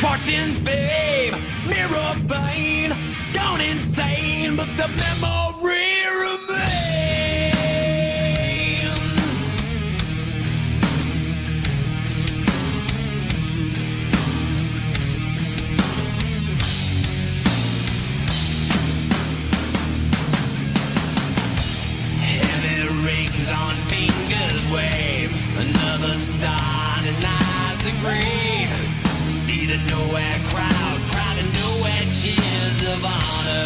Fortune, fame, mirror bane, gone insane, but the memory remains. Heavy rings on fingers wave. Another star denies the grave. The nowhere crowd, crowd and nowhere cheers of honor.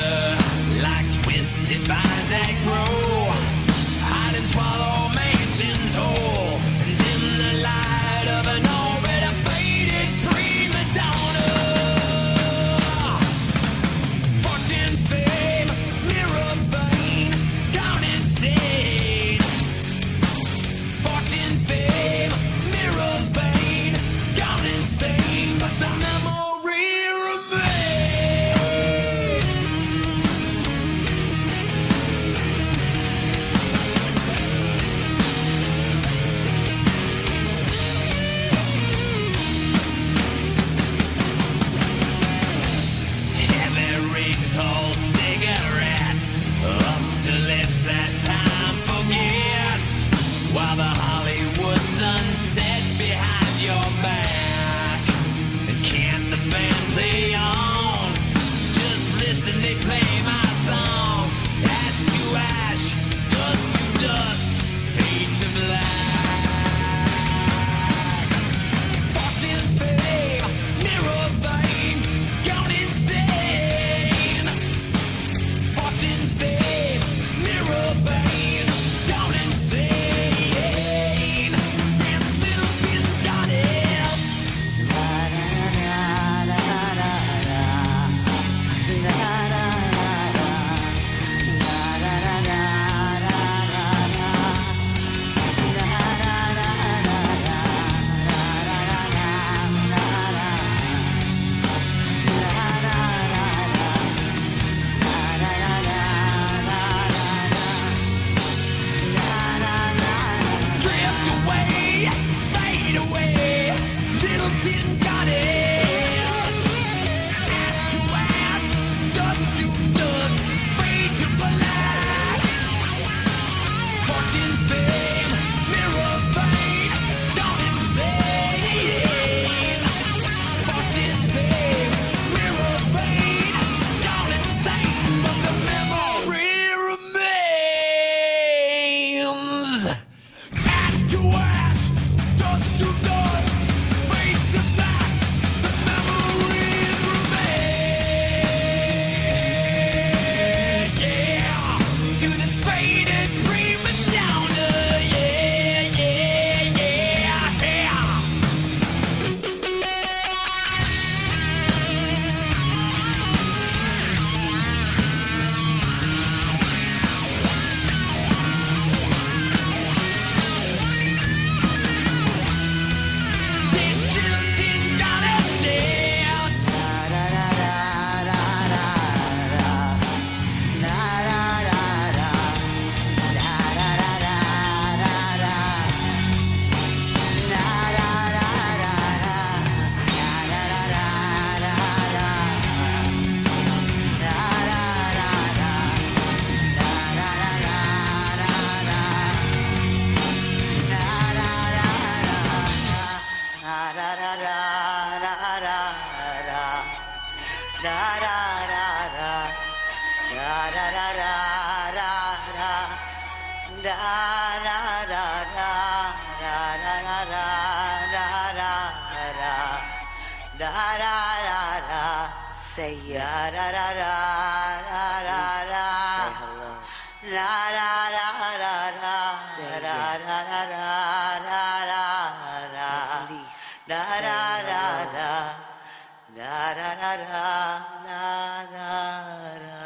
Ash to dust Say yes. Da, da, da, da, da, da. Say hello. Da, da, da, da, da. Say da, yes da da da da da da